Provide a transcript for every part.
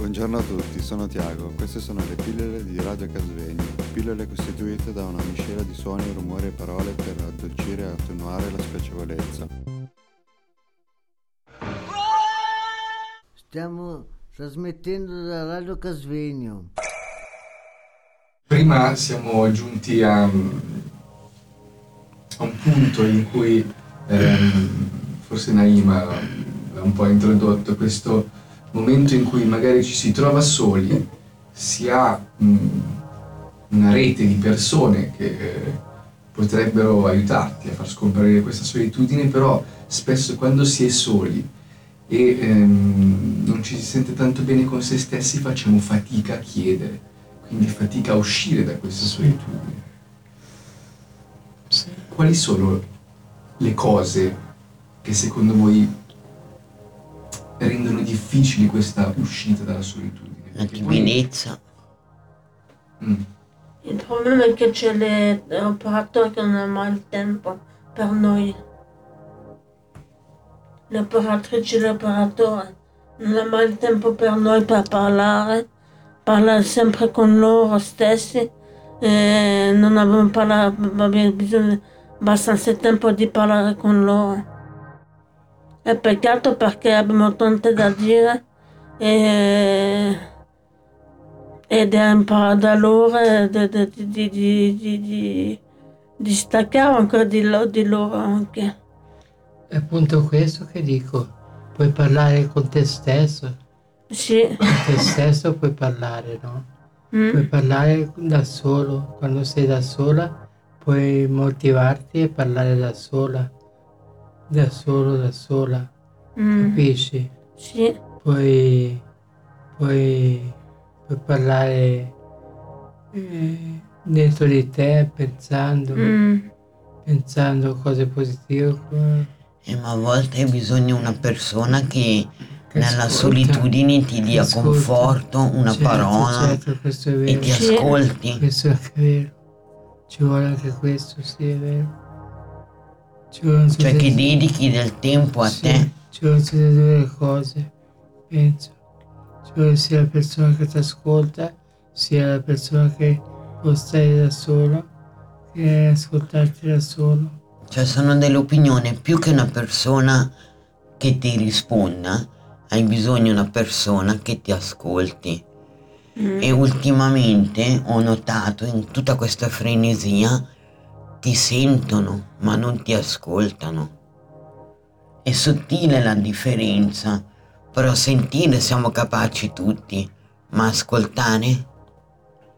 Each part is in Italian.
Buongiorno a tutti, sono Tiago. Queste sono le pillole di Radio Casvegno. Pillole costituite da una miscela di suoni, rumori e parole per addolcire e attenuare la spiacevolezza. Stiamo trasmettendo da Radio Casvegno. Prima siamo giunti a, a un punto in cui ehm, forse Naima ha un po' introdotto questo momento in cui magari ci si trova soli, si ha mh, una rete di persone che eh, potrebbero aiutarti a far scomparire questa solitudine, però spesso quando si è soli e ehm, non ci si sente tanto bene con se stessi facciamo fatica a chiedere, quindi fatica a uscire da questa solitudine. Quali sono le cose che secondo voi rendono difficili questa uscita dalla solitudine. La timidezza. Mm. Il problema è che c'è l'operatore che non ha mai il tempo per noi. L'operatrice e l'operatore non ha mai il tempo per noi per parlare, parla sempre con loro stessi. E non abbiamo parlato, abbiamo bisogno abbastanza tempo di parlare con loro. È peccato perché abbiamo tante da dire e, ed è imparato da loro di, di, di, di, staccare ancora di, di loro anche. È appunto questo che dico, puoi parlare con te stesso. Sì. Con te stesso puoi parlare, no? Mm. Puoi parlare da solo, quando sei da sola puoi motivarti e parlare da sola da solo, da sola, mm. capisci? Sì. Puoi, puoi, puoi parlare eh, dentro di te pensando, mm. pensando cose positive. Eh, ma a volte hai bisogno di una persona che, che nella ascolta, solitudine ti dia ascolta. conforto, una certo, parola certo, e ti ascolti. Questo è vero. Ci vuole anche questo, sì, è vero. Cioè, cioè che dedichi del tempo a sì, te. Vuole essere due cose, penso. Ci vuole sia la persona che ti ascolta, sia la persona che può stare da solo, che ascoltarti da solo. Cioè sono delle opinioni, più che una persona che ti risponda, hai bisogno di una persona che ti ascolti. Mm. E ultimamente ho notato in tutta questa frenesia ti sentono ma non ti ascoltano. È sottile la differenza, però sentire siamo capaci tutti, ma ascoltare?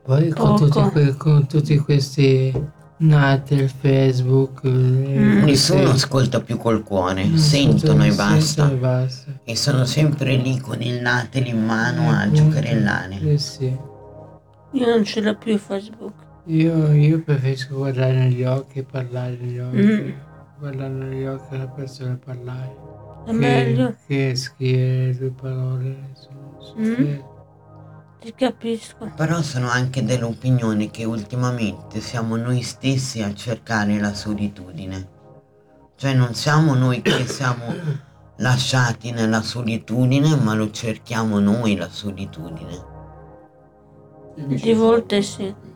Poi con tutti, con tutti, questi nati il Facebook. Mm. Nessuno ascolta più col cuore, mm, sentono e basta. e basta. E sono sempre lì con il natel in mano eh, a giocherellare. Eh sì. Io non ce l'ho più Facebook. Io, io preferisco guardare negli occhi e parlare negli occhi. Mm. Guardare negli occhi alla persona e parlare. È che, meglio. Che scrivere due parole su, su mm. Ti capisco. Però sono anche dell'opinione che ultimamente siamo noi stessi a cercare la solitudine. Cioè non siamo noi che siamo lasciati nella solitudine, ma lo cerchiamo noi la solitudine. Di volte sì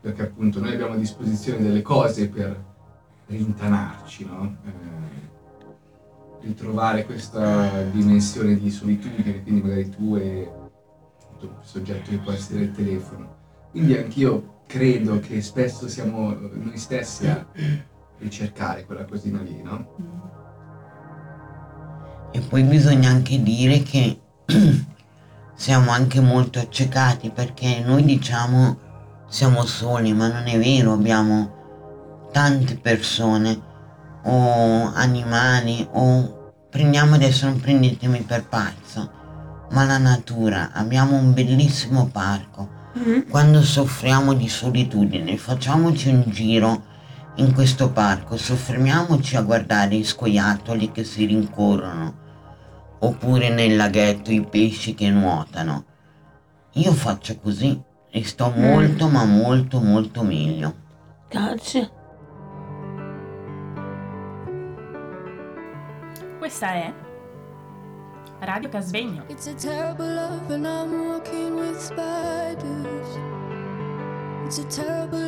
perché appunto noi abbiamo a disposizione delle cose per rintanarci, no? eh, ritrovare questa dimensione di solitudine, quindi magari tu e il soggetto che può essere il telefono. Quindi anch'io credo che spesso siamo noi stessi a ricercare quella cosina lì, no? E poi bisogna anche dire che siamo anche molto accecati perché noi diciamo siamo soli, ma non è vero, abbiamo tante persone o animali o prendiamo adesso non prendetemi per pazzo, ma la natura, abbiamo un bellissimo parco. Mm-hmm. Quando soffriamo di solitudine, facciamoci un giro in questo parco, soffermiamoci a guardare i scoiattoli che si rincorrono, oppure nel laghetto i pesci che nuotano. Io faccio così e sto mm. molto ma molto molto meglio. Grazie. Questa è Radio Casvegno. It's a terrible love and I'm walking with spiders. It's a terrible